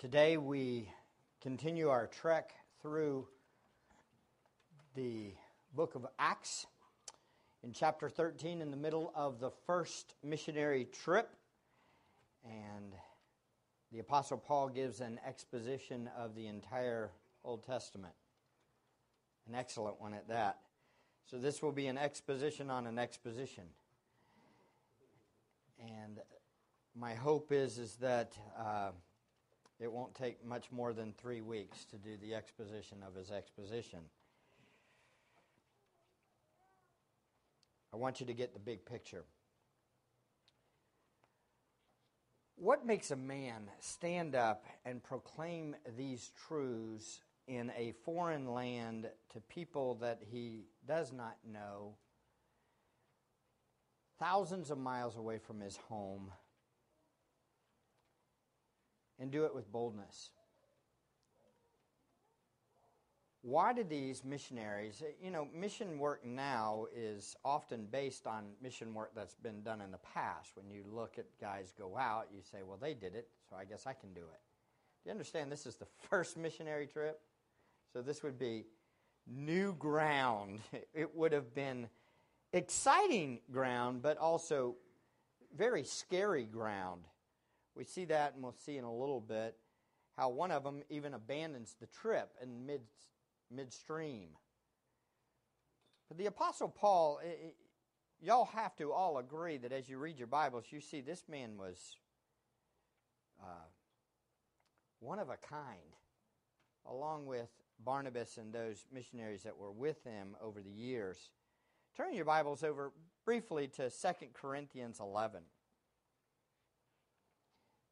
Today we continue our trek through the book of Acts in chapter 13 in the middle of the first missionary trip. And the Apostle Paul gives an exposition of the entire Old Testament. An excellent one at that. So this will be an exposition on an exposition. And my hope is, is that uh, it won't take much more than three weeks to do the exposition of his exposition. I want you to get the big picture. What makes a man stand up and proclaim these truths in a foreign land to people that he does not know, thousands of miles away from his home, and do it with boldness? why do these missionaries, you know, mission work now is often based on mission work that's been done in the past. When you look at guys go out, you say, well, they did it, so I guess I can do it. Do you understand this is the first missionary trip? So this would be new ground. It would have been exciting ground, but also very scary ground. We see that, and we'll see in a little bit how one of them even abandons the trip in mid midstream. But the Apostle Paul, it, y'all have to all agree that as you read your Bibles, you see this man was uh, one of a kind, along with Barnabas and those missionaries that were with him over the years. Turn your Bibles over briefly to 2 Corinthians 11.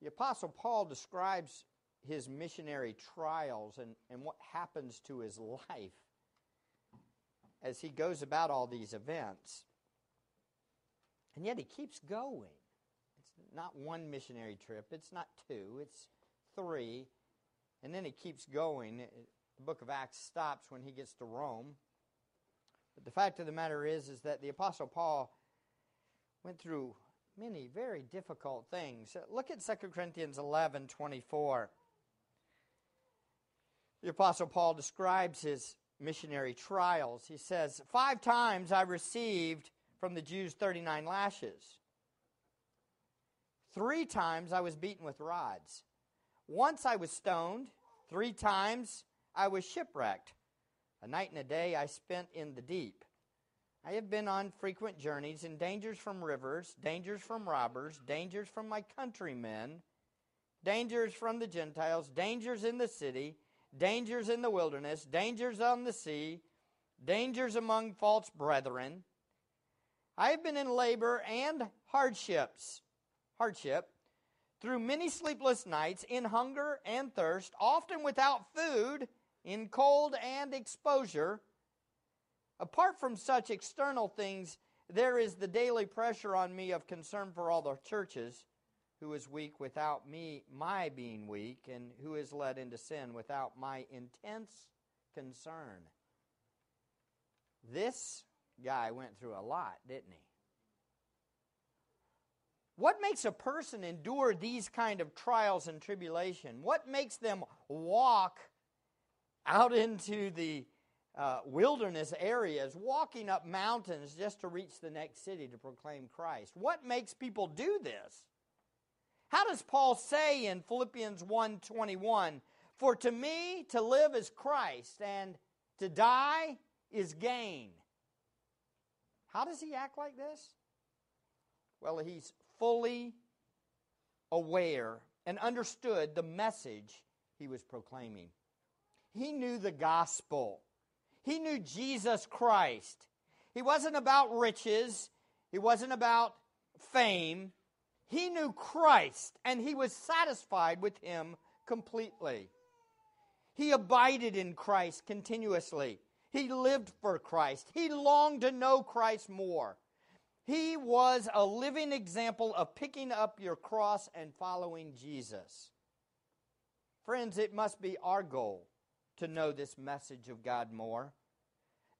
The Apostle Paul describes his missionary trials and, and what happens to his life as he goes about all these events. And yet he keeps going. It's not one missionary trip, it's not two, it's three. And then he keeps going. The book of Acts stops when he gets to Rome. But the fact of the matter is is that the apostle Paul went through many very difficult things. Look at 2 Corinthians 11, 24. The Apostle Paul describes his missionary trials. He says, Five times I received from the Jews 39 lashes. Three times I was beaten with rods. Once I was stoned. Three times I was shipwrecked. A night and a day I spent in the deep. I have been on frequent journeys in dangers from rivers, dangers from robbers, dangers from my countrymen, dangers from the Gentiles, dangers in the city dangers in the wilderness, dangers on the sea, dangers among false brethren. I have been in labor and hardships, hardship, through many sleepless nights, in hunger and thirst, often without food, in cold and exposure. Apart from such external things, there is the daily pressure on me of concern for all the churches who is weak without me, my being weak, and who is led into sin without my intense concern. This guy went through a lot, didn't he? What makes a person endure these kind of trials and tribulation? What makes them walk out into the uh, wilderness areas, walking up mountains just to reach the next city to proclaim Christ? What makes people do this? How does Paul say in Philippians 1:21, "For to me to live is Christ and to die is gain." How does he act like this? Well, he's fully aware and understood the message he was proclaiming. He knew the gospel. He knew Jesus Christ. He wasn't about riches. He wasn't about fame. He knew Christ and he was satisfied with him completely. He abided in Christ continuously. He lived for Christ. He longed to know Christ more. He was a living example of picking up your cross and following Jesus. Friends, it must be our goal to know this message of God more.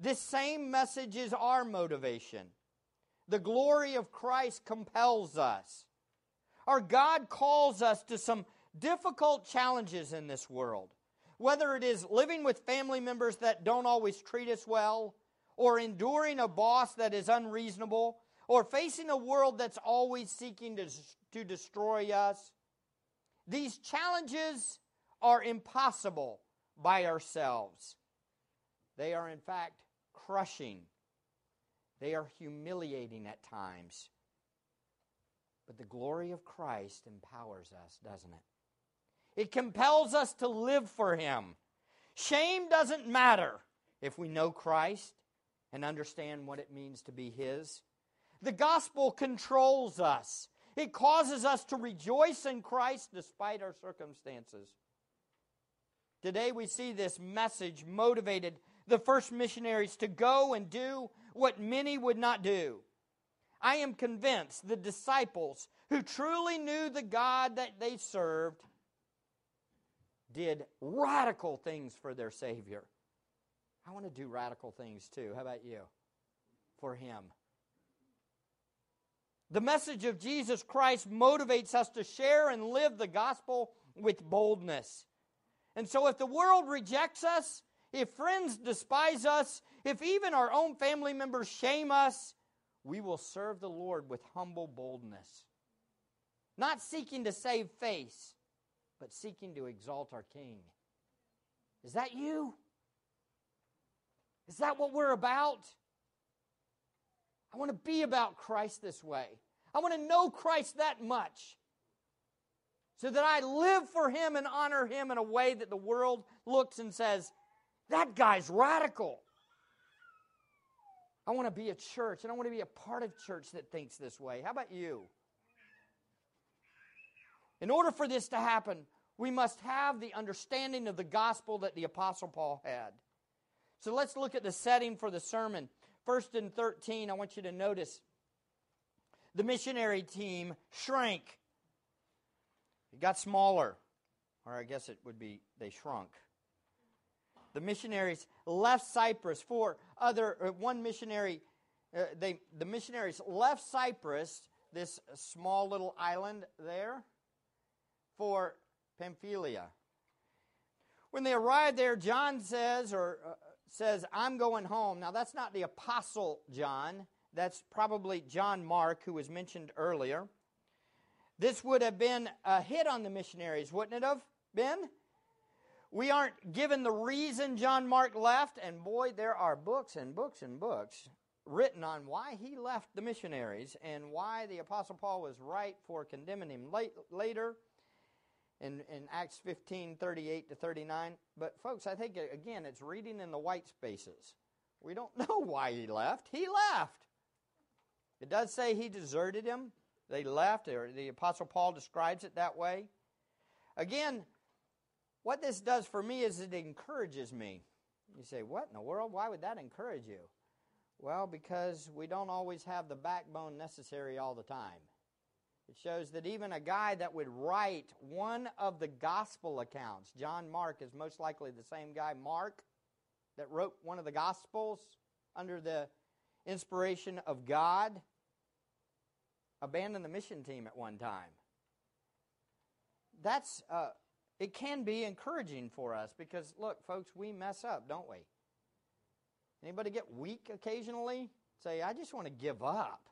This same message is our motivation. The glory of Christ compels us. Our God calls us to some difficult challenges in this world, whether it is living with family members that don't always treat us well, or enduring a boss that is unreasonable, or facing a world that's always seeking to, to destroy us. These challenges are impossible by ourselves. They are, in fact, crushing. They are humiliating at times. But the glory of Christ empowers us, doesn't it? It compels us to live for Him. Shame doesn't matter if we know Christ and understand what it means to be His. The gospel controls us, it causes us to rejoice in Christ despite our circumstances. Today we see this message motivated the first missionaries to go and do what many would not do. I am convinced the disciples who truly knew the God that they served did radical things for their Savior. I want to do radical things too. How about you? For Him. The message of Jesus Christ motivates us to share and live the gospel with boldness. And so, if the world rejects us, if friends despise us, if even our own family members shame us, we will serve the Lord with humble boldness, not seeking to save face, but seeking to exalt our King. Is that you? Is that what we're about? I want to be about Christ this way. I want to know Christ that much so that I live for Him and honor Him in a way that the world looks and says, that guy's radical. I want to be a church and I want to be a part of church that thinks this way. How about you? In order for this to happen, we must have the understanding of the gospel that the Apostle Paul had. So let's look at the setting for the sermon. First and 13, I want you to notice the missionary team shrank. It got smaller, or I guess it would be they shrunk. The missionaries left Cyprus for other uh, one missionary. Uh, they the missionaries left Cyprus, this small little island there, for Pamphylia. When they arrived there, John says, or uh, says, I'm going home. Now, that's not the Apostle John. That's probably John Mark, who was mentioned earlier. This would have been a hit on the missionaries, wouldn't it have been? We aren't given the reason John Mark left, and boy, there are books and books and books written on why he left the missionaries and why the Apostle Paul was right for condemning him late, later in, in Acts 15 38 to 39. But, folks, I think, again, it's reading in the white spaces. We don't know why he left. He left. It does say he deserted him. They left, or the Apostle Paul describes it that way. Again, what this does for me is it encourages me. You say, What in the world? Why would that encourage you? Well, because we don't always have the backbone necessary all the time. It shows that even a guy that would write one of the gospel accounts, John Mark is most likely the same guy, Mark, that wrote one of the gospels under the inspiration of God, abandoned the mission team at one time. That's, uh, it can be encouraging for us because, look, folks, we mess up, don't we? Anybody get weak occasionally? Say, I just want to give up.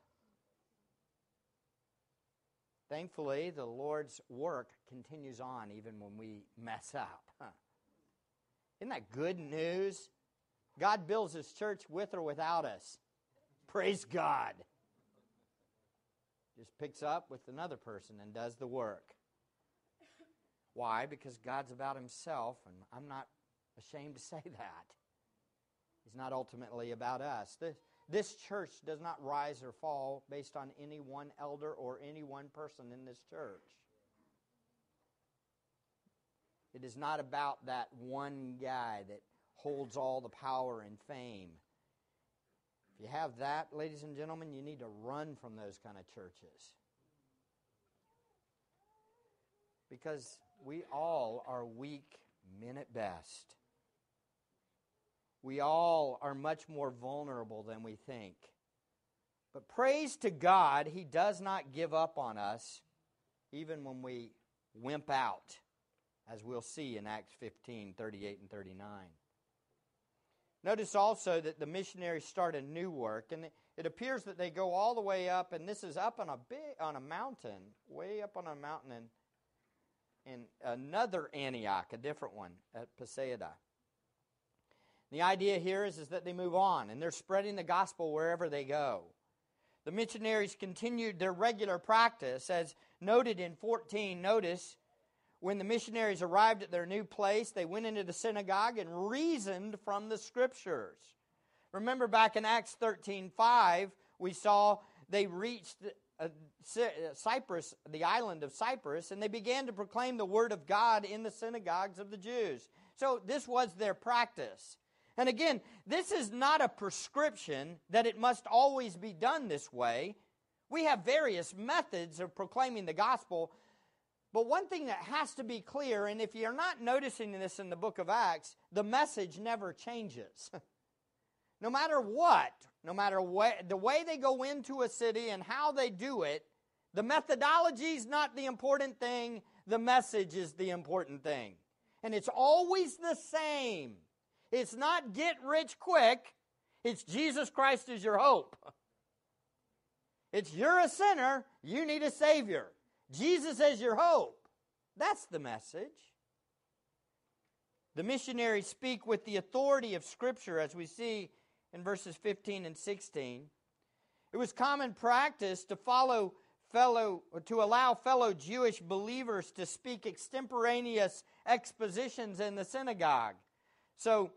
Thankfully, the Lord's work continues on even when we mess up. Huh. Isn't that good news? God builds his church with or without us. Praise God. Just picks up with another person and does the work. Why? Because God's about himself, and I'm not ashamed to say that. He's not ultimately about us. This, this church does not rise or fall based on any one elder or any one person in this church. It is not about that one guy that holds all the power and fame. If you have that, ladies and gentlemen, you need to run from those kind of churches. Because we all are weak men at best. We all are much more vulnerable than we think. But praise to God, He does not give up on us even when we wimp out, as we'll see in Acts 15 38 and 39. Notice also that the missionaries start a new work, and it appears that they go all the way up, and this is up on a big on a mountain, way up on a mountain in, in another Antioch, a different one at Pisidia. The idea here is, is that they move on and they're spreading the gospel wherever they go. The missionaries continued their regular practice, as noted in 14. Notice when the missionaries arrived at their new place, they went into the synagogue and reasoned from the scriptures. Remember back in Acts 13 5, we saw they reached uh, Cyprus, the island of Cyprus, and they began to proclaim the word of God in the synagogues of the Jews. So this was their practice. And again, this is not a prescription that it must always be done this way. We have various methods of proclaiming the gospel. But one thing that has to be clear, and if you're not noticing this in the book of Acts, the message never changes. no matter what, no matter what, the way they go into a city and how they do it, the methodology is not the important thing, the message is the important thing. And it's always the same. It's not get rich quick, it's Jesus Christ is your hope. It's you're a sinner, you need a Savior. Jesus is your hope. That's the message. The missionaries speak with the authority of Scripture, as we see in verses 15 and 16. It was common practice to follow fellow to allow fellow Jewish believers to speak extemporaneous expositions in the synagogue. So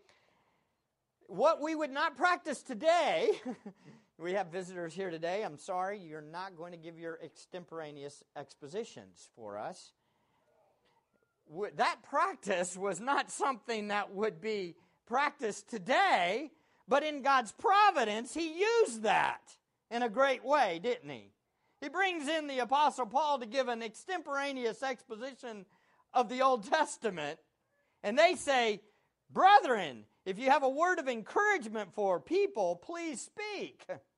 what we would not practice today, we have visitors here today. I'm sorry, you're not going to give your extemporaneous expositions for us. That practice was not something that would be practiced today, but in God's providence, He used that in a great way, didn't He? He brings in the Apostle Paul to give an extemporaneous exposition of the Old Testament, and they say, Brethren, if you have a word of encouragement for people, please speak.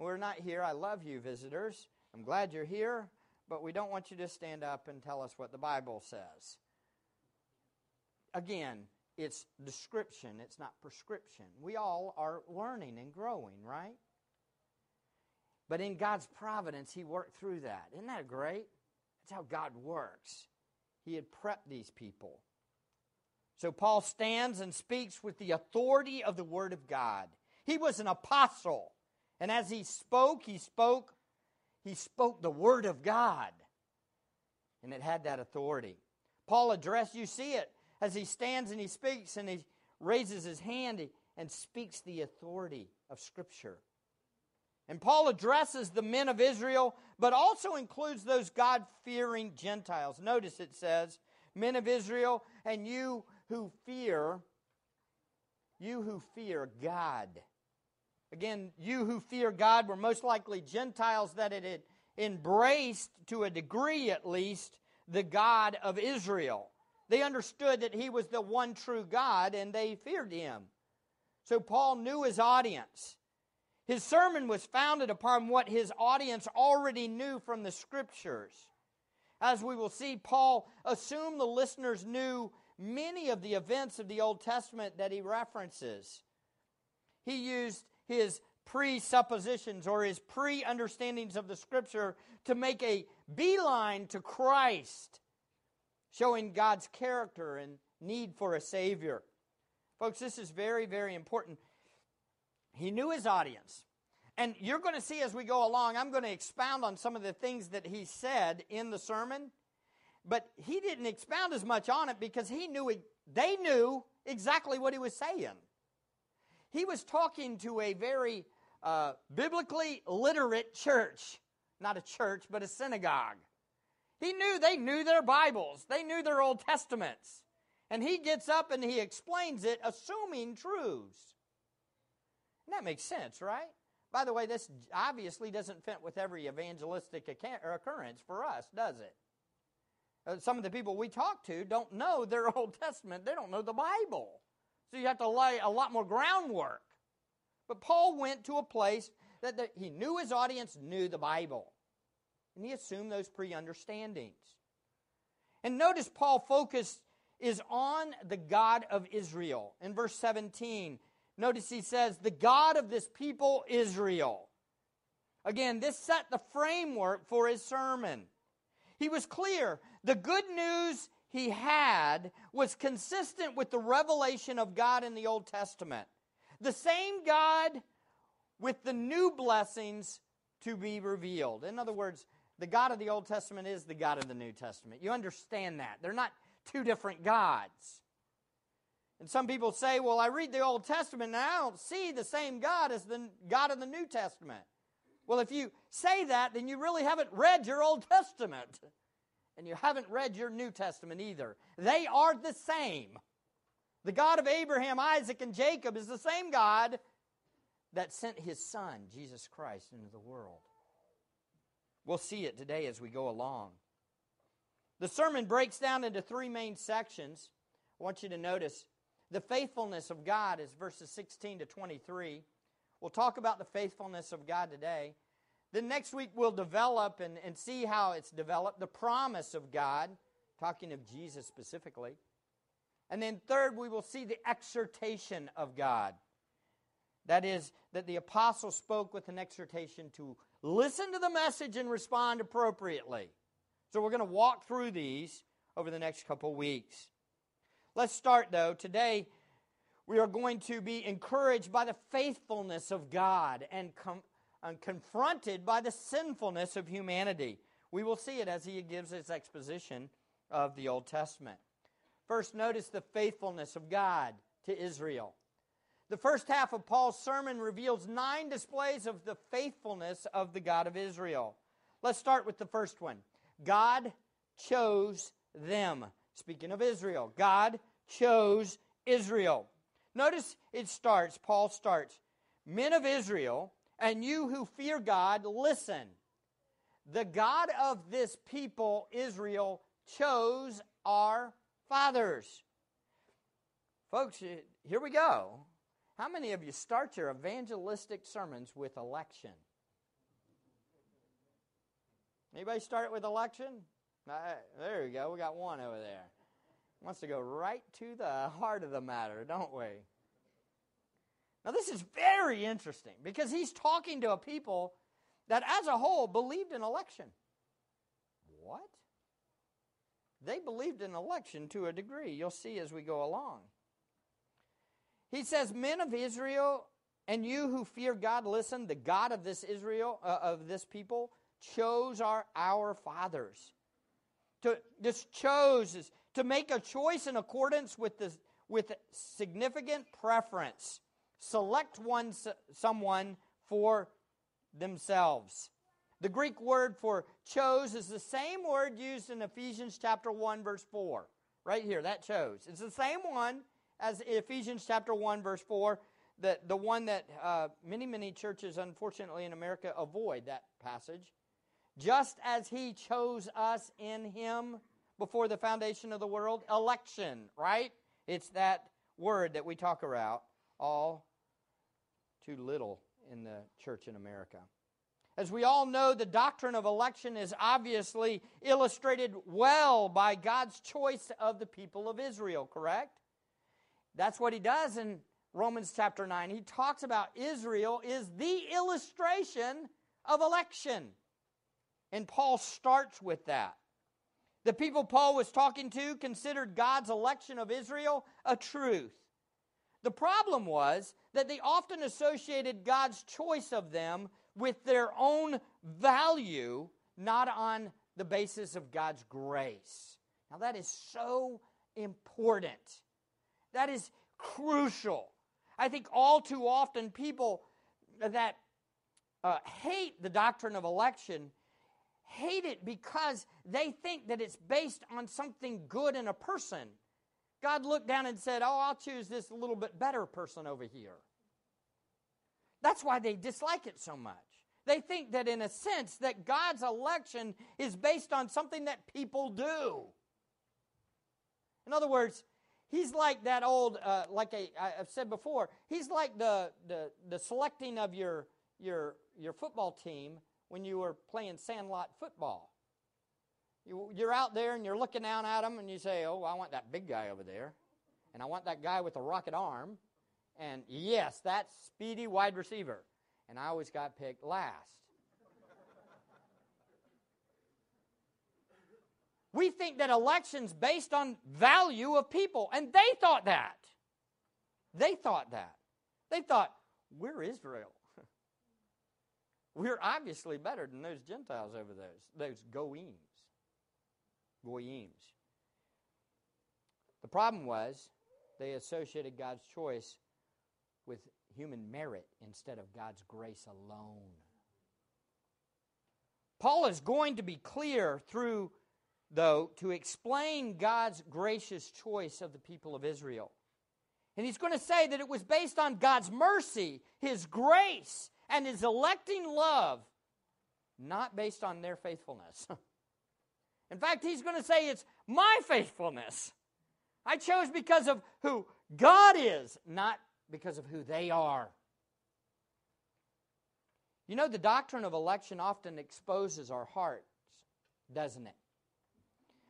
We're not here. I love you, visitors. I'm glad you're here, but we don't want you to stand up and tell us what the Bible says. Again, it's description, it's not prescription. We all are learning and growing, right? But in God's providence, He worked through that. Isn't that great? That's how God works. He had prepped these people. So Paul stands and speaks with the authority of the Word of God. He was an apostle. And as he spoke, he spoke, he spoke the Word of God. And it had that authority. Paul addressed, you see it, as he stands and he speaks and he raises his hand and speaks the authority of Scripture. And Paul addresses the men of Israel, but also includes those God fearing Gentiles. Notice it says, Men of Israel, and you who fear, you who fear God. Again, you who fear God were most likely Gentiles that it had embraced, to a degree at least, the God of Israel. They understood that he was the one true God and they feared him. So Paul knew his audience. His sermon was founded upon what his audience already knew from the scriptures. As we will see, Paul assumed the listeners knew many of the events of the Old Testament that he references. He used his presuppositions or his pre understandings of the scripture to make a beeline to Christ, showing God's character and need for a Savior. Folks, this is very, very important. He knew his audience. And you're going to see as we go along, I'm going to expound on some of the things that he said in the sermon but he didn't expound as much on it because he knew they knew exactly what he was saying. He was talking to a very uh, biblically literate church, not a church, but a synagogue. He knew they knew their Bibles, they knew their Old Testaments. And he gets up and he explains it, assuming truths. And that makes sense, right? By the way, this obviously doesn't fit with every evangelistic occurrence for us, does it? Uh, some of the people we talk to don't know their Old Testament, they don't know the Bible. So you have to lay a lot more groundwork. But Paul went to a place that the, he knew his audience knew the Bible. And he assumed those pre understandings. And notice Paul focus is on the God of Israel. In verse 17, notice he says, The God of this people, Israel. Again, this set the framework for his sermon. He was clear. The good news he had was consistent with the revelation of God in the Old Testament. The same God with the new blessings to be revealed. In other words, the God of the Old Testament is the God of the New Testament. You understand that. They're not two different gods. And some people say, well, I read the Old Testament and I don't see the same God as the God of the New Testament. Well, if you say that, then you really haven't read your Old Testament. And you haven't read your New Testament either. They are the same. The God of Abraham, Isaac, and Jacob is the same God that sent his Son, Jesus Christ, into the world. We'll see it today as we go along. The sermon breaks down into three main sections. I want you to notice the faithfulness of God is verses 16 to 23. We'll talk about the faithfulness of God today. Then next week we'll develop and, and see how it's developed the promise of God, talking of Jesus specifically. And then third, we will see the exhortation of God. That is, that the apostle spoke with an exhortation to listen to the message and respond appropriately. So we're going to walk through these over the next couple weeks. Let's start, though. Today, we are going to be encouraged by the faithfulness of God and com- and confronted by the sinfulness of humanity. We will see it as he gives his exposition of the Old Testament. First, notice the faithfulness of God to Israel. The first half of Paul's sermon reveals nine displays of the faithfulness of the God of Israel. Let's start with the first one God chose them. Speaking of Israel, God chose Israel. Notice it starts, Paul starts, Men of Israel, and you who fear God, listen. The God of this people, Israel, chose our fathers. Folks, here we go. How many of you start your evangelistic sermons with election? Anybody start it with election? Uh, there you go. We got one over there. Wants to go right to the heart of the matter, don't we? Now, this is very interesting because he's talking to a people that, as a whole, believed in election. What? They believed in election to a degree. You'll see as we go along. He says, Men of Israel, and you who fear God, listen, the God of this Israel, uh, of this people, chose our, our fathers. To, this chose is to make a choice in accordance with, this, with significant preference select one, someone for themselves. The Greek word for chose is the same word used in Ephesians chapter 1 verse 4. Right here, that chose. It's the same one as Ephesians chapter 1 verse 4, the, the one that uh, many, many churches, unfortunately in America, avoid that passage. Just as he chose us in him before the foundation of the world, election, right? It's that word that we talk about all too little in the church in America. As we all know, the doctrine of election is obviously illustrated well by God's choice of the people of Israel, correct? That's what he does in Romans chapter 9. He talks about Israel is the illustration of election. And Paul starts with that. The people Paul was talking to considered God's election of Israel a truth. The problem was that they often associated God's choice of them with their own value, not on the basis of God's grace. Now, that is so important. That is crucial. I think all too often people that uh, hate the doctrine of election hate it because they think that it's based on something good in a person God looked down and said, Oh, I'll choose this little bit better person over here. That's why they dislike it so much. They think that in a sense that God's election is based on something that people do. In other words, he's like that old, uh, like I, have said before, he's like the, the, the selecting of your, your, your football team when you were playing sandlot football. You, you're out there and you're looking down at them and you say, Oh, I want that big guy over there. And I want that guy with the rocket arm. And yes, that's speedy wide receiver. And I always got picked last. we think that elections based on value of people and they thought that they thought that they thought we're israel we're obviously better than those gentiles over those those goims goyims the problem was they associated god's choice with human merit instead of god's grace alone paul is going to be clear through though, to explain God's gracious choice of the people of Israel. And he's going to say that it was based on God's mercy, his grace, and his electing love, not based on their faithfulness. In fact, he's going to say it's my faithfulness. I chose because of who God is, not because of who they are. You know, the doctrine of election often exposes our hearts, doesn't it?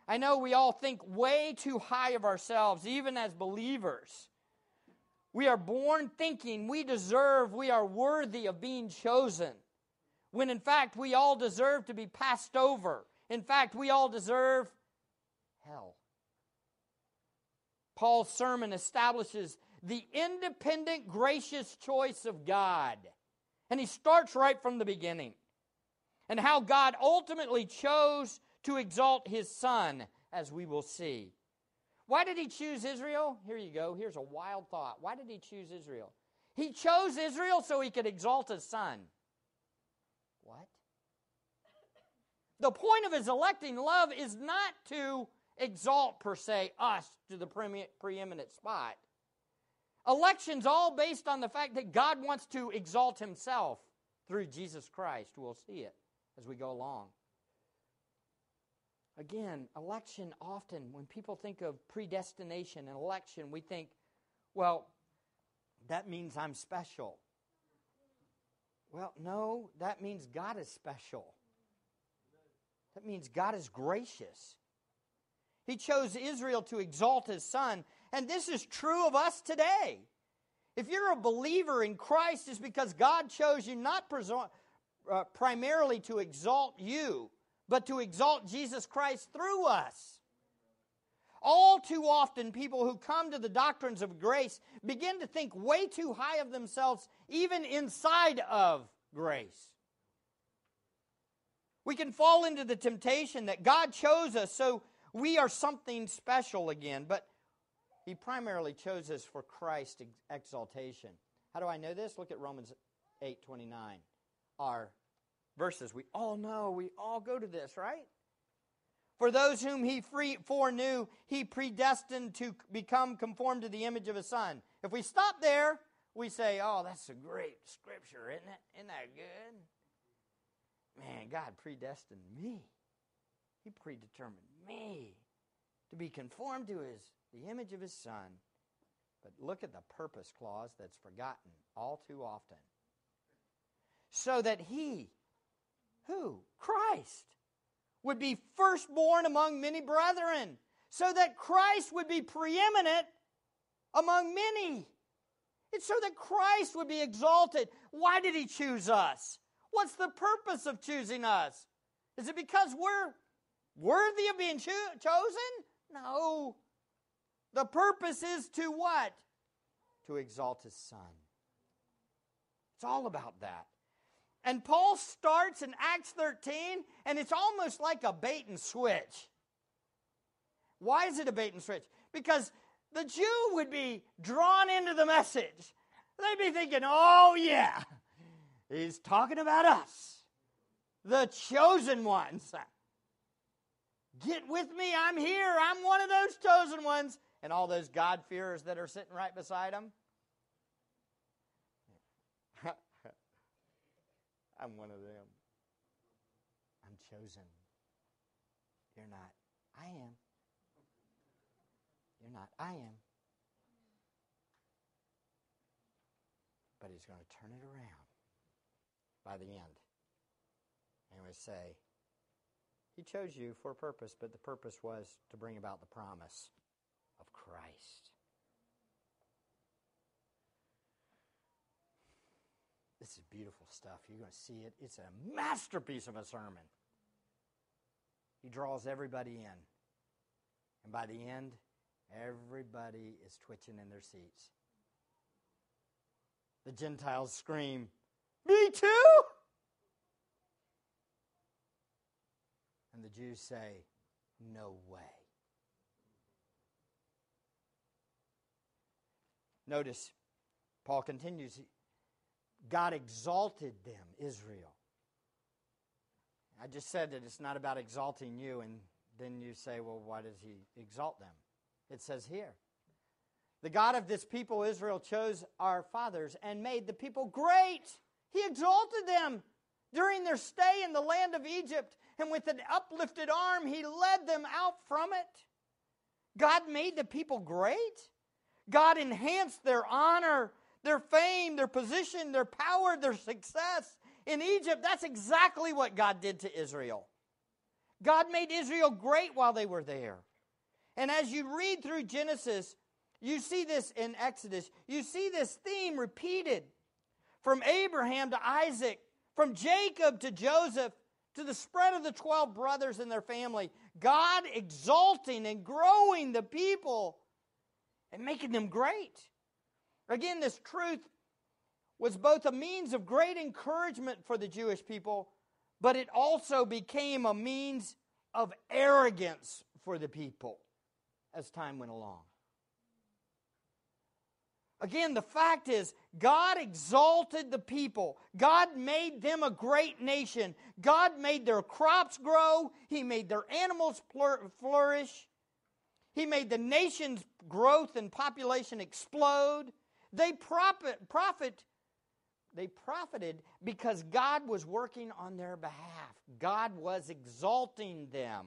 I know we all think way too high of ourselves, even as believers. We are born thinking we deserve, we are worthy of being chosen, when in fact we all deserve to be passed over. In fact, we all deserve hell. Paul's sermon establishes the independent, gracious choice of God. And he starts right from the beginning. And how God ultimately chose to exalt his son, as we will see. Why did he choose Israel? Here you go. Here's a wild thought. Why did he choose Israel? He chose Israel so he could exalt his son. What? The point of his electing love is not to exalt, per se, us to the preeminent spot. Election's all based on the fact that God wants to exalt himself through Jesus Christ. We'll see it as we go along. Again, election often, when people think of predestination and election, we think, well, that means I'm special. Well, no, that means God is special. That means God is gracious. He chose Israel to exalt his son, and this is true of us today. If you're a believer in Christ, it's because God chose you not uh, primarily to exalt you, but to exalt Jesus Christ through us. All too often, people who come to the doctrines of grace begin to think way too high of themselves, even inside of grace. We can fall into the temptation that God chose us so we are something special again, but He primarily chose us for Christ's exaltation. How do I know this? Look at Romans 8 29. Our verses we all know, we all go to this, right? For those whom he free, foreknew, he predestined to become conformed to the image of his son. If we stop there, we say, oh, that's a great scripture, isn't it? Isn't that good? Man, God predestined me. He predetermined me to be conformed to his the image of his son. But look at the purpose clause that's forgotten all too often. So that he who? Christ would be firstborn among many brethren, so that Christ would be preeminent among many. It's so that Christ would be exalted. Why did he choose us? What's the purpose of choosing us? Is it because we're worthy of being cho- chosen? No. The purpose is to what? To exalt his son. It's all about that. And Paul starts in Acts 13, and it's almost like a bait and switch. Why is it a bait and switch? Because the Jew would be drawn into the message. They'd be thinking, oh, yeah, he's talking about us, the chosen ones. Get with me, I'm here, I'm one of those chosen ones. And all those God-fearers that are sitting right beside him, I'm one of them. I'm chosen. You're not. I am. You're not. I am. But he's going to turn it around by the end. And we say, He chose you for a purpose, but the purpose was to bring about the promise of Christ. This is beautiful stuff. You're going to see it. It's a masterpiece of a sermon. He draws everybody in. And by the end, everybody is twitching in their seats. The Gentiles scream, Me too! And the Jews say, No way. Notice, Paul continues, God exalted them, Israel. I just said that it's not about exalting you, and then you say, well, why does he exalt them? It says here The God of this people, Israel, chose our fathers and made the people great. He exalted them during their stay in the land of Egypt, and with an uplifted arm, he led them out from it. God made the people great. God enhanced their honor, their fame, their position, their power, their success in Egypt. That's exactly what God did to Israel. God made Israel great while they were there. And as you read through Genesis, you see this in Exodus. You see this theme repeated from Abraham to Isaac, from Jacob to Joseph, to the spread of the 12 brothers and their family. God exalting and growing the people and making them great. Again, this truth was both a means of great encouragement for the Jewish people, but it also became a means of arrogance for the people as time went along. Again, the fact is, God exalted the people. God made them a great nation. God made their crops grow. He made their animals flourish. He made the nation's growth and population explode. They profit, profit they profited because God was working on their behalf. God was exalting them.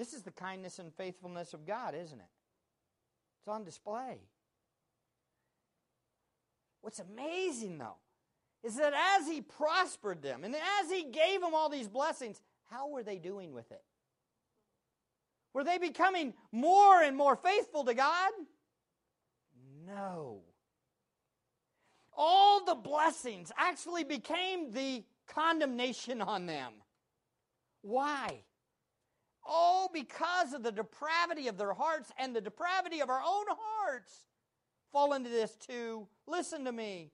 This is the kindness and faithfulness of God, isn't it? It's on display. What's amazing, though, is that as He prospered them and as He gave them all these blessings, how were they doing with it? Were they becoming more and more faithful to God? No. All the blessings actually became the condemnation on them. Why? Oh, because of the depravity of their hearts and the depravity of our own hearts. Fall into this too. Listen to me.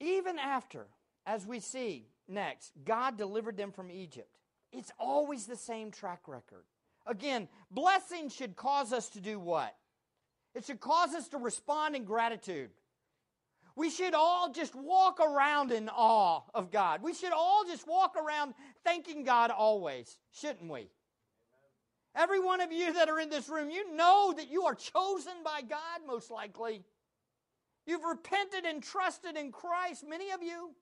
Even after, as we see next, God delivered them from Egypt, it's always the same track record. Again, blessing should cause us to do what? It should cause us to respond in gratitude. We should all just walk around in awe of God. We should all just walk around thanking God always, shouldn't we? Every one of you that are in this room, you know that you are chosen by God, most likely. You've repented and trusted in Christ, many of you.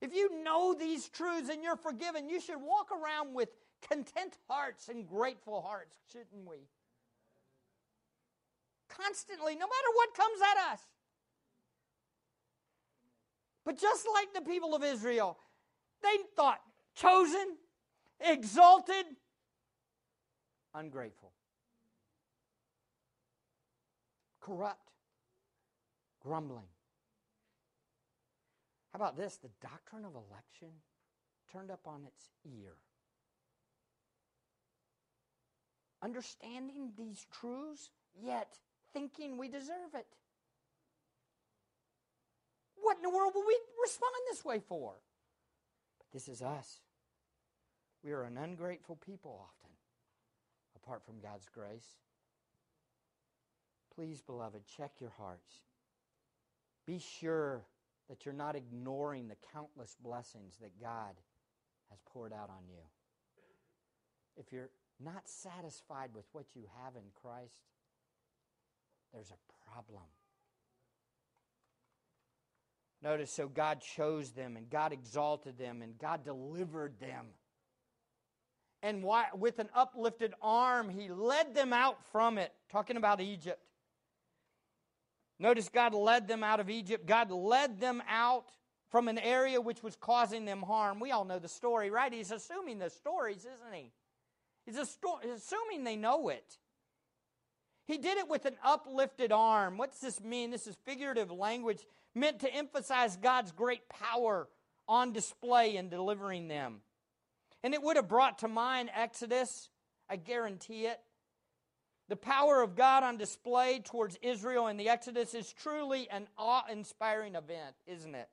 If you know these truths and you're forgiven, you should walk around with content hearts and grateful hearts, shouldn't we? Constantly, no matter what comes at us. But just like the people of Israel, they thought chosen, exalted, ungrateful, corrupt, grumbling. How about this? The doctrine of election turned up on its ear. understanding these truths, yet thinking we deserve it. What in the world will we respond this way for? But this is us. We are an ungrateful people often, apart from God's grace. Please, beloved, check your hearts. Be sure that you're not ignoring the countless blessings that God has poured out on you. If you're not satisfied with what you have in Christ, there's a problem. Notice, so God chose them, and God exalted them, and God delivered them. And why, with an uplifted arm, He led them out from it, talking about Egypt. Notice God led them out of Egypt. God led them out from an area which was causing them harm. We all know the story, right? He's assuming the stories, isn't he? He's assuming they know it. He did it with an uplifted arm. What does this mean? This is figurative language meant to emphasize God's great power on display in delivering them. And it would have brought to mind Exodus, I guarantee it. The power of God on display towards Israel in the Exodus is truly an awe inspiring event, isn't it?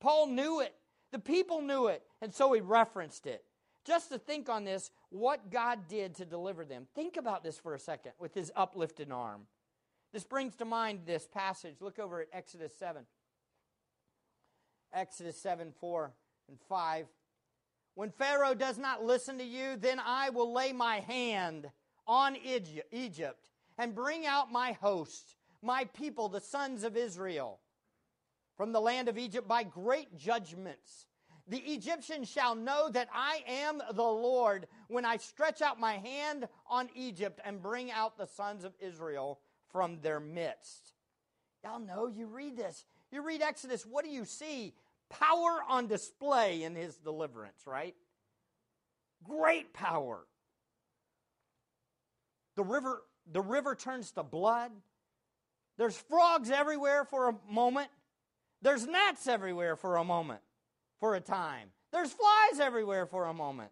Paul knew it, the people knew it, and so he referenced it. Just to think on this, what God did to deliver them. Think about this for a second with his uplifted arm. This brings to mind this passage. Look over at Exodus 7. Exodus 7 4 and 5. When Pharaoh does not listen to you, then I will lay my hand on Egypt and bring out my host, my people, the sons of Israel, from the land of Egypt by great judgments. The Egyptians shall know that I am the Lord when I stretch out my hand on Egypt and bring out the sons of Israel from their midst. Y'all know, you read this. You read Exodus, what do you see? Power on display in his deliverance, right? Great power. The river, the river turns to blood. There's frogs everywhere for a moment. There's gnats everywhere for a moment, for a time. There's flies everywhere for a moment.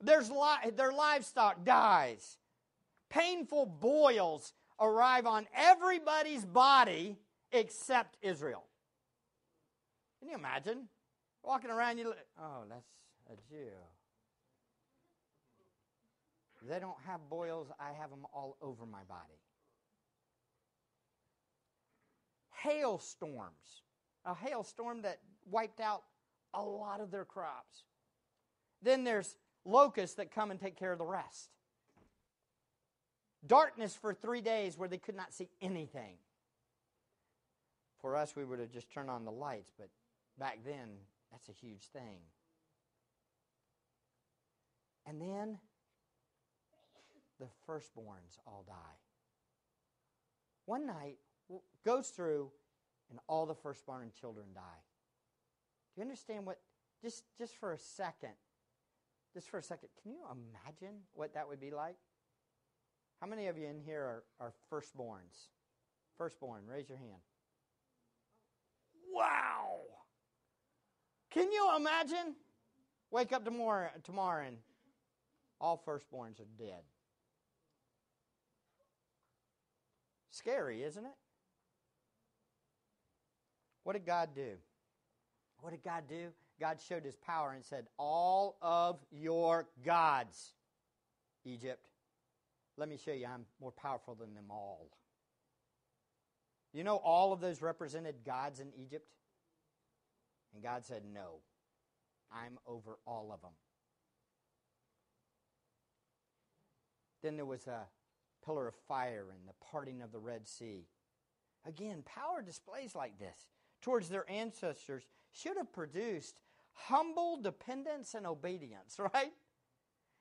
There's li- their livestock dies. Painful boils arrive on everybody's body except Israel. Can you imagine? Walking around, you oh, that's a Jew. They don't have boils, I have them all over my body. Hailstorms. A hailstorm that wiped out a lot of their crops. Then there's locusts that come and take care of the rest. Darkness for three days where they could not see anything. For us, we would have just turned on the lights, but back then, that's a huge thing. And then the firstborns all die. One night goes through, and all the firstborn children die. Do you understand what? Just, just for a second, just for a second, can you imagine what that would be like? How many of you in here are, are firstborns? Firstborn, raise your hand. Wow! Can you imagine? Wake up tomorrow, tomorrow and all firstborns are dead. Scary, isn't it? What did God do? What did God do? God showed his power and said, All of your gods, Egypt, let me show you, I'm more powerful than them all. You know, all of those represented gods in Egypt? And God said, No, I'm over all of them. Then there was a pillar of fire and the parting of the Red Sea. Again, power displays like this towards their ancestors should have produced humble dependence and obedience, right?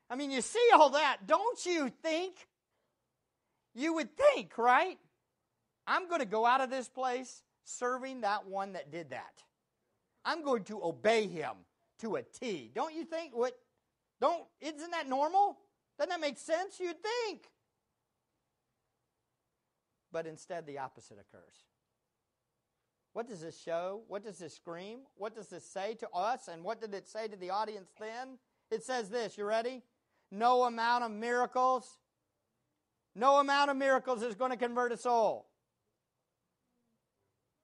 I mean, you see all that, don't you think? You would think, right? I'm going to go out of this place serving that one that did that. I'm going to obey him to a T. Don't you think? What? Don't? Isn't that normal? Doesn't that make sense? You'd think but instead the opposite occurs. What does this show? What does this scream? What does this say to us? And what did it say to the audience then? It says this, you ready? No amount of miracles, no amount of miracles is going to convert a soul.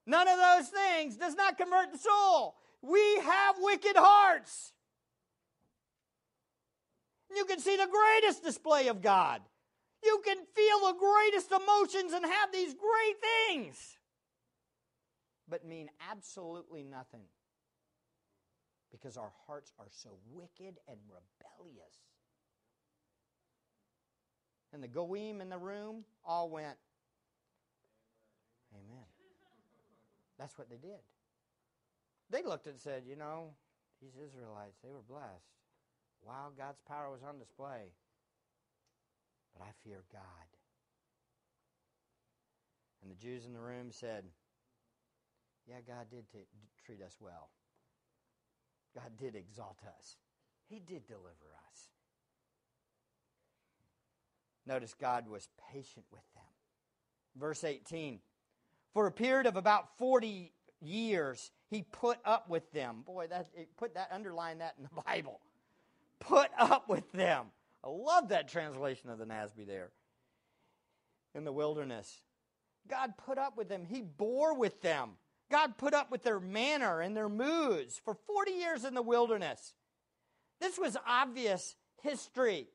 None of those things does not convert the soul. We have wicked hearts. You can see the greatest display of God you can feel the greatest emotions and have these great things, but mean absolutely nothing because our hearts are so wicked and rebellious. And the goyim in the room all went, Amen. That's what they did. They looked and said, You know, these Israelites, they were blessed. Wow, God's power was on display but I fear God. And the Jews in the room said, Yeah, God did t- treat us well. God did exalt us. He did deliver us. Notice God was patient with them. Verse 18 For a period of about 40 years, he put up with them. Boy, that put that underline that in the Bible. Put up with them. I love that translation of the NASB there. In the wilderness. God put up with them. He bore with them. God put up with their manner and their moods for 40 years in the wilderness. This was obvious history.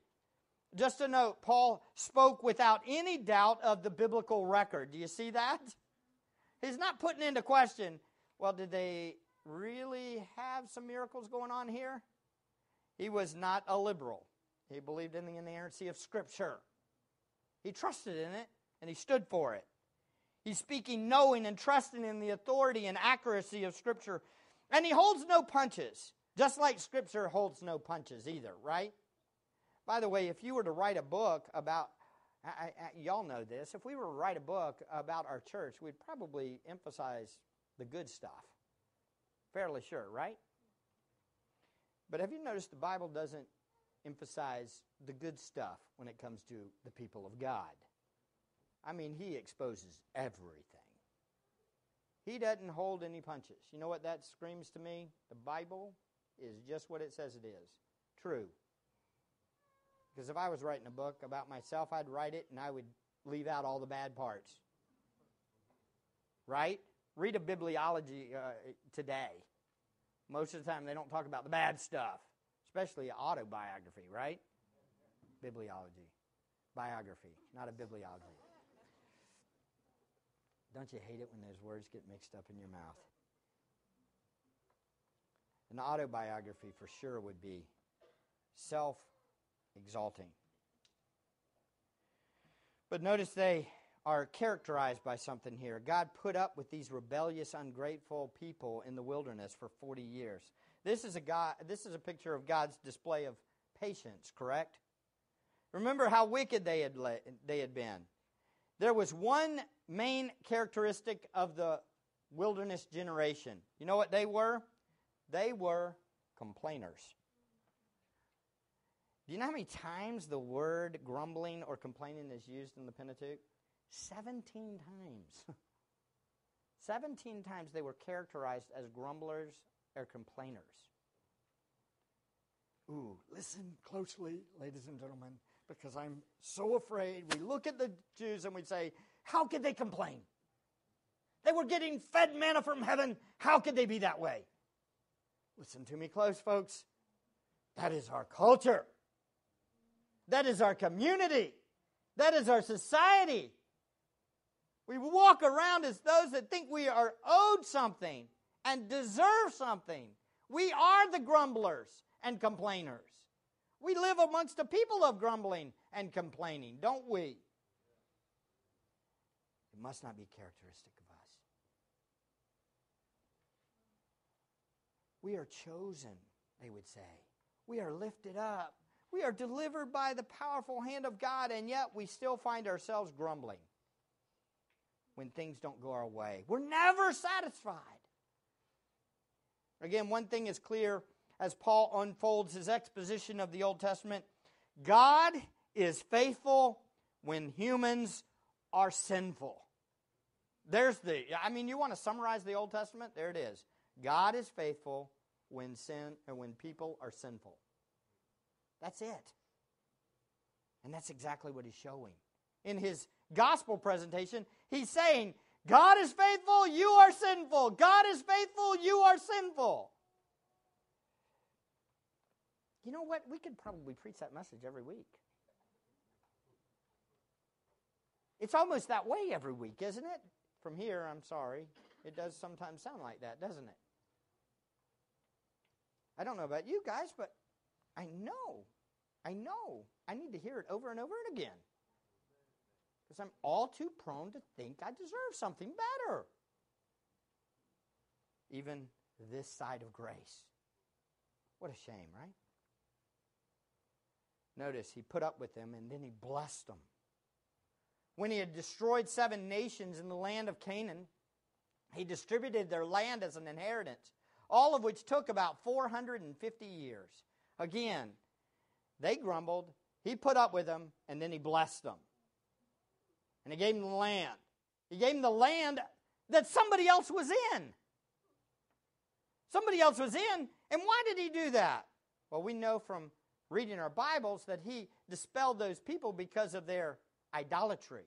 Just a note, Paul spoke without any doubt of the biblical record. Do you see that? He's not putting into question, well, did they really have some miracles going on here? He was not a liberal. He believed in the inerrancy of Scripture. He trusted in it and he stood for it. He's speaking knowing and trusting in the authority and accuracy of Scripture. And he holds no punches, just like Scripture holds no punches either, right? By the way, if you were to write a book about, I, I, y'all know this, if we were to write a book about our church, we'd probably emphasize the good stuff. Fairly sure, right? But have you noticed the Bible doesn't emphasize the good stuff when it comes to the people of God? I mean, he exposes everything. He doesn't hold any punches. You know what that screams to me? The Bible is just what it says it is true. Because if I was writing a book about myself, I'd write it and I would leave out all the bad parts. Right? Read a bibliology uh, today. Most of the time, they don't talk about the bad stuff, especially autobiography, right? Bibliology. Biography, not a bibliology. Don't you hate it when those words get mixed up in your mouth? An autobiography for sure would be self exalting. But notice they are characterized by something here. God put up with these rebellious, ungrateful people in the wilderness for 40 years. This is a God, this is a picture of God's display of patience, correct? Remember how wicked they had, they had been. There was one main characteristic of the wilderness generation. You know what they were? They were complainers. Do you know how many times the word grumbling or complaining is used in the Pentateuch? 17 times. 17 times they were characterized as grumblers or complainers. Ooh, listen closely, ladies and gentlemen, because I'm so afraid. We look at the Jews and we say, How could they complain? They were getting fed manna from heaven. How could they be that way? Listen to me close, folks. That is our culture. That is our community. That is our society. We walk around as those that think we are owed something and deserve something. We are the grumblers and complainers. We live amongst a people of grumbling and complaining, don't we? It must not be characteristic of us. We are chosen, they would say. We are lifted up. We are delivered by the powerful hand of God, and yet we still find ourselves grumbling when things don't go our way. We're never satisfied. Again, one thing is clear as Paul unfolds his exposition of the Old Testament God is faithful when humans are sinful. There's the, I mean, you want to summarize the Old Testament? There it is. God is faithful when sin or when people are sinful. That's it. And that's exactly what he's showing. In his gospel presentation, he's saying, God is faithful, you are sinful. God is faithful, you are sinful. You know what? We could probably preach that message every week. It's almost that way every week, isn't it? From here, I'm sorry. It does sometimes sound like that, doesn't it? I don't know about you guys, but I know, I know, I need to hear it over and over and again. Because I'm all too prone to think I deserve something better. Even this side of grace. What a shame, right? Notice he put up with them and then he blessed them. When he had destroyed seven nations in the land of Canaan, he distributed their land as an inheritance, all of which took about 450 years. Again, they grumbled. He put up with them, and then he blessed them. And he gave them the land. He gave them the land that somebody else was in. Somebody else was in. And why did he do that? Well, we know from reading our Bibles that he dispelled those people because of their idolatry.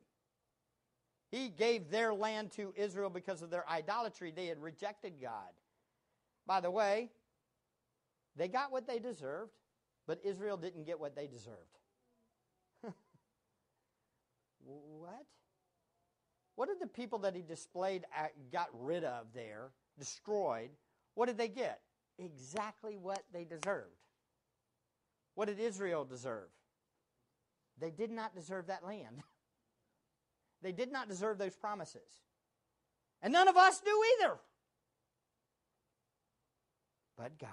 He gave their land to Israel because of their idolatry. They had rejected God. By the way, they got what they deserved, but Israel didn't get what they deserved. what? What did the people that he displayed, at, got rid of there, destroyed, what did they get? Exactly what they deserved. What did Israel deserve? They did not deserve that land. They did not deserve those promises. And none of us do either. But God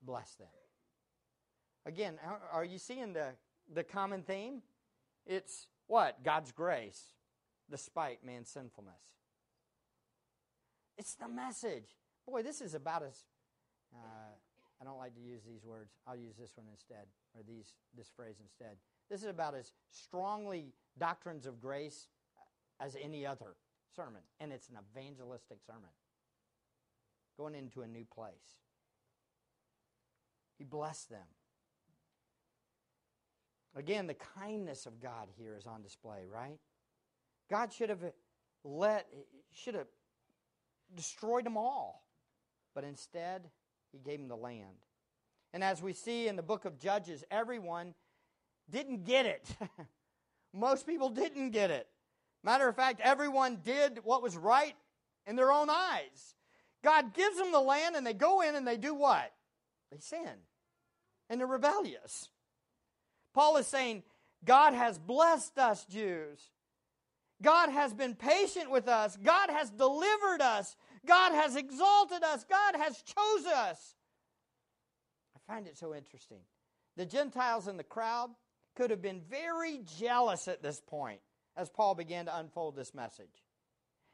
bless them. Again, are you seeing the, the common theme? It's what? God's grace despite man's sinfulness. It's the message. Boy, this is about as. Uh, I don't like to use these words. I'll use this one instead, or these this phrase instead. This is about as strongly doctrines of grace as any other sermon, and it's an evangelistic sermon. Going into a new place. He blessed them. Again, the kindness of God here is on display, right? God should have let should have destroyed them all. But instead, he gave them the land. And as we see in the book of Judges, everyone didn't get it. Most people didn't get it. Matter of fact, everyone did what was right in their own eyes. God gives them the land, and they go in and they do what? They sin. And they're rebellious. Paul is saying, God has blessed us, Jews. God has been patient with us. God has delivered us. God has exalted us. God has chosen us. I find it so interesting. The Gentiles in the crowd could have been very jealous at this point as Paul began to unfold this message.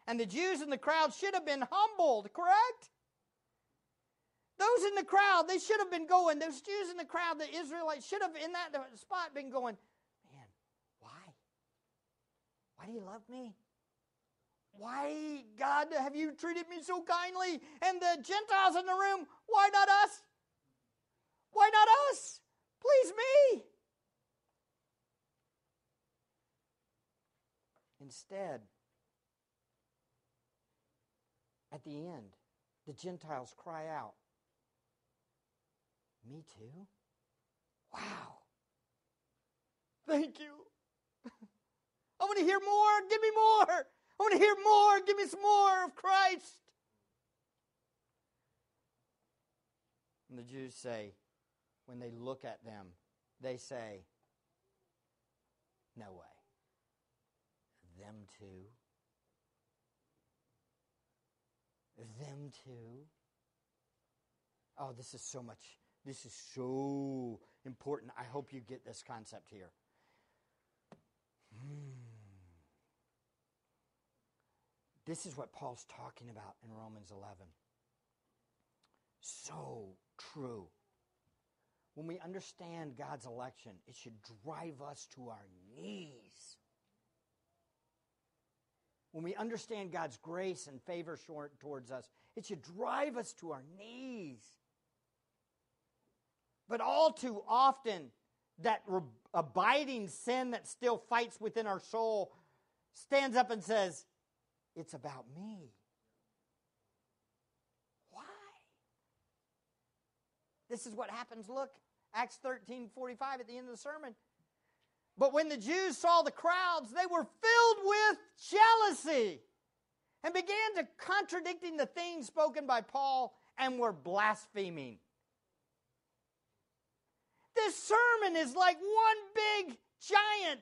And the Jews in the crowd should have been humbled, correct? Those in the crowd, they should have been going, those Jews in the crowd, the Israelites should have in that spot been going, man, why? Why do you love me? Why, God, have you treated me so kindly? And the Gentiles in the room, why not us? Why not us? Please me. Instead, at the end, the Gentiles cry out, Me too? Wow. Thank you. I want to hear more. Give me more. I want to hear more. Give me some more of Christ. And the Jews say, when they look at them, they say, No way. Them too. Them too. Oh, this is so much. This is so important. I hope you get this concept here. Hmm. This is what Paul's talking about in Romans 11. So true. When we understand God's election, it should drive us to our knees. When we understand God's grace and favor towards us, it should drive us to our knees. But all too often, that re- abiding sin that still fights within our soul stands up and says, it's about me. Why? This is what happens. Look, Acts 13 45 at the end of the sermon. But when the Jews saw the crowds, they were filled with jealousy and began to contradicting the things spoken by Paul and were blaspheming. This sermon is like one big giant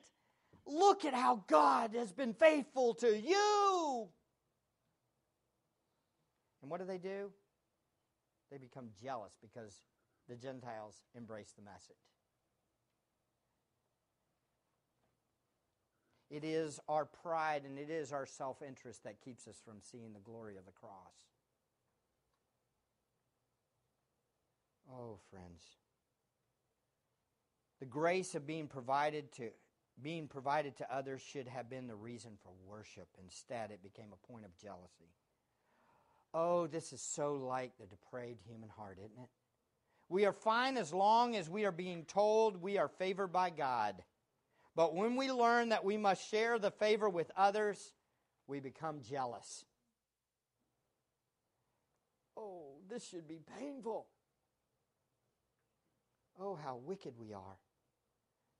Look at how God has been faithful to you. And what do they do? They become jealous because the Gentiles embrace the message. It is our pride and it is our self interest that keeps us from seeing the glory of the cross. Oh, friends. The grace of being provided to being provided to others should have been the reason for worship. Instead, it became a point of jealousy. Oh, this is so like the depraved human heart, isn't it? We are fine as long as we are being told we are favored by God. But when we learn that we must share the favor with others, we become jealous. Oh, this should be painful. Oh, how wicked we are.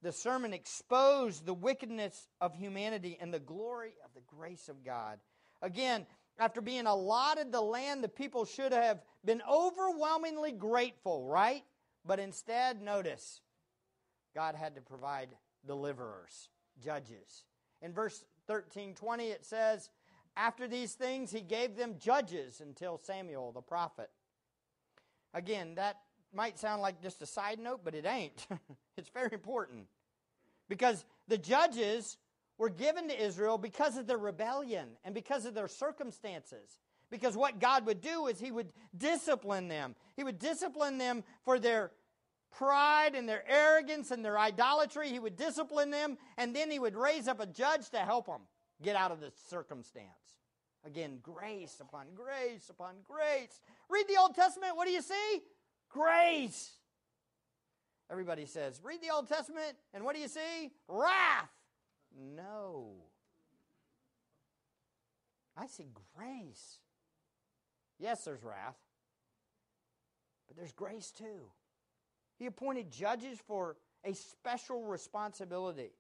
The sermon exposed the wickedness of humanity and the glory of the grace of God. Again, after being allotted the land, the people should have been overwhelmingly grateful, right? But instead, notice, God had to provide deliverers, judges. In verse 13 20, it says, After these things, he gave them judges until Samuel the prophet. Again, that might sound like just a side note, but it ain't. it's very important. Because the judges were given to Israel because of their rebellion and because of their circumstances. Because what God would do is He would discipline them. He would discipline them for their pride and their arrogance and their idolatry. He would discipline them, and then He would raise up a judge to help them get out of the circumstance. Again, grace upon grace upon grace. Read the Old Testament. What do you see? Grace. Everybody says, read the Old Testament, and what do you see? Wrath. No. I see grace. Yes, there's wrath, but there's grace too. He appointed judges for a special responsibility.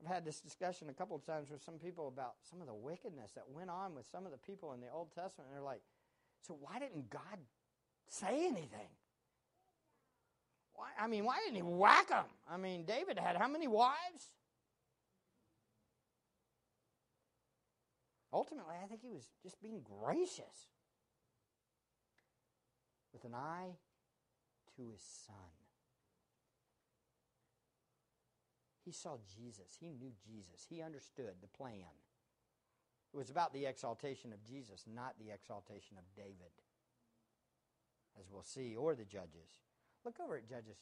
I've had this discussion a couple of times with some people about some of the wickedness that went on with some of the people in the Old Testament. And they're like, so why didn't God say anything? Why, I mean, why didn't he whack them? I mean, David had how many wives? Ultimately, I think he was just being gracious with an eye to his son. He saw Jesus. He knew Jesus. He understood the plan. It was about the exaltation of Jesus, not the exaltation of David, as we'll see, or the judges. Look over at Judges.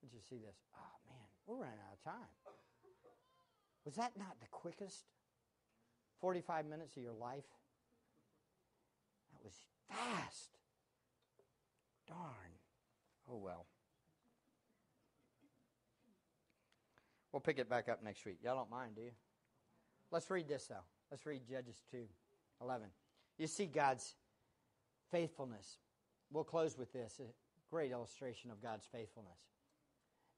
Did you see this? Oh, man, we're running out of time. Was that not the quickest 45 minutes of your life? That was fast. Darn. Oh, well. We'll pick it back up next week. Y'all don't mind, do you? Let's read this, though. Let's read Judges 2 11. You see God's faithfulness. We'll close with this a great illustration of God's faithfulness.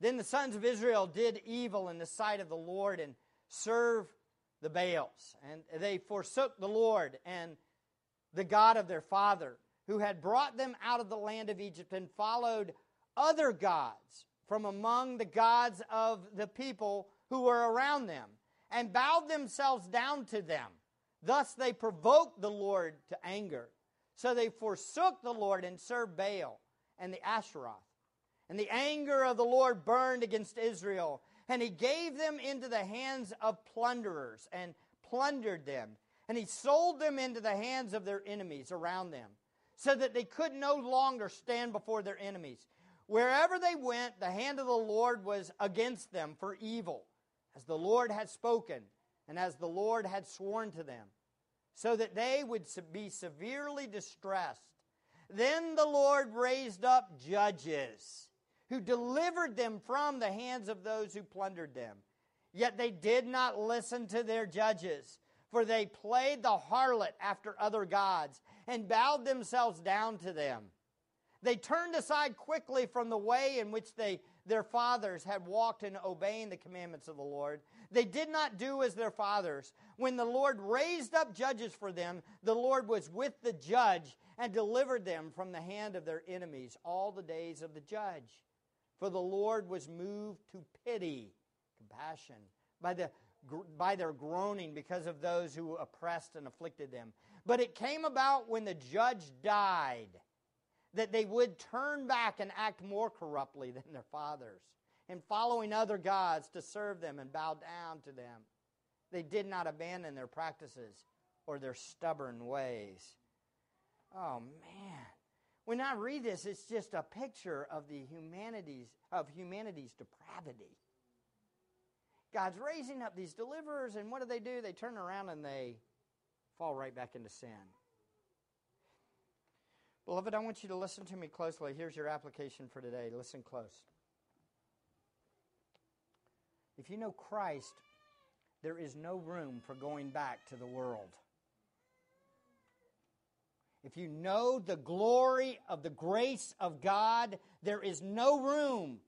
Then the sons of Israel did evil in the sight of the Lord and served the Baals. And they forsook the Lord and the God of their father, who had brought them out of the land of Egypt, and followed other gods from among the gods of the people who were around them, and bowed themselves down to them. Thus they provoked the Lord to anger. So they forsook the Lord and served Baal and the Asheroth. And the anger of the Lord burned against Israel, and he gave them into the hands of plunderers and plundered them. And he sold them into the hands of their enemies around them, so that they could no longer stand before their enemies. Wherever they went, the hand of the Lord was against them for evil, as the Lord had spoken, and as the Lord had sworn to them, so that they would be severely distressed. Then the Lord raised up judges who delivered them from the hands of those who plundered them. Yet they did not listen to their judges, for they played the harlot after other gods and bowed themselves down to them. They turned aside quickly from the way in which they, their fathers had walked in obeying the commandments of the Lord. They did not do as their fathers. When the Lord raised up judges for them, the Lord was with the judge and delivered them from the hand of their enemies all the days of the judge. For the Lord was moved to pity, compassion, by, the, by their groaning because of those who oppressed and afflicted them. But it came about when the judge died that they would turn back and act more corruptly than their fathers in following other gods to serve them and bow down to them. They did not abandon their practices or their stubborn ways. Oh man. When I read this, it's just a picture of the humanities of humanity's depravity. God's raising up these deliverers, and what do they do? They turn around and they fall right back into sin. Beloved, I want you to listen to me closely. Here's your application for today. Listen close. If you know Christ, there is no room for going back to the world. If you know the glory of the grace of God, there is no room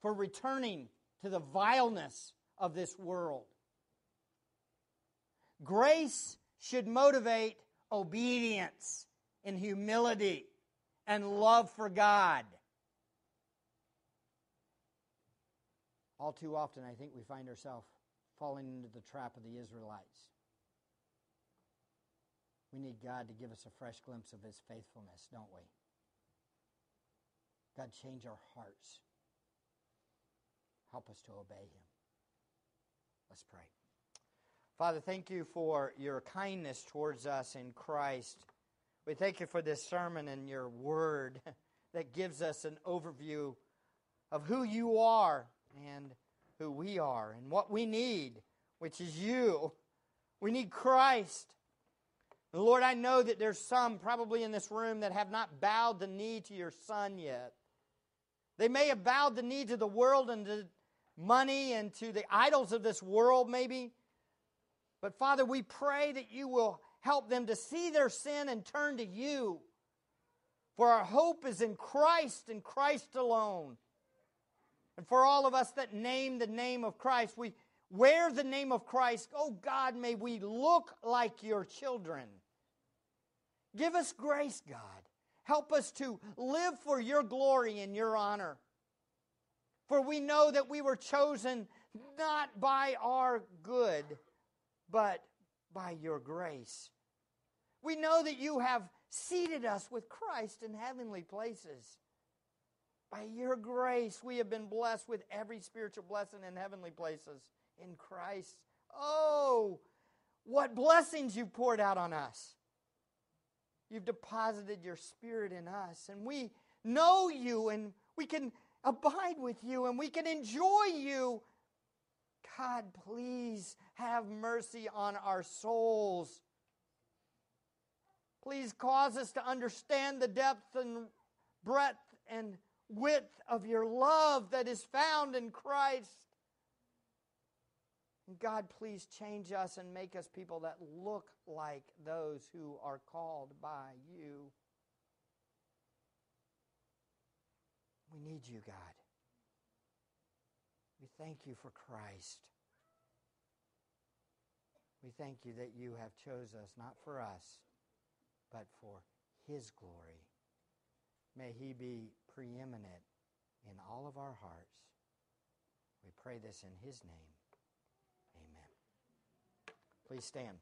for returning to the vileness of this world. Grace should motivate obedience and humility and love for God. All too often, I think we find ourselves falling into the trap of the Israelites. We need God to give us a fresh glimpse of His faithfulness, don't we? God, change our hearts. Help us to obey Him. Let's pray. Father, thank you for your kindness towards us in Christ. We thank you for this sermon and your word that gives us an overview of who you are and who we are and what we need, which is you. We need Christ. Lord, I know that there's some probably in this room that have not bowed the knee to your Son yet. They may have bowed the knee to the world and to money and to the idols of this world, maybe. But Father, we pray that you will help them to see their sin and turn to you. For our hope is in Christ and Christ alone. And for all of us that name the name of Christ, we wear the name of Christ. Oh God, may we look like your children. Give us grace, God. Help us to live for your glory and your honor. For we know that we were chosen not by our good, but by your grace. We know that you have seated us with Christ in heavenly places. By your grace, we have been blessed with every spiritual blessing in heavenly places in Christ. Oh, what blessings you've poured out on us. You've deposited your spirit in us, and we know you, and we can abide with you, and we can enjoy you. God, please have mercy on our souls. Please cause us to understand the depth and breadth and width of your love that is found in Christ. And God, please change us and make us people that look like those who are called by you. We need you, God. We thank you for Christ. We thank you that you have chose us not for us, but for his glory. May he be preeminent in all of our hearts. We pray this in his name. Amen. Please stand.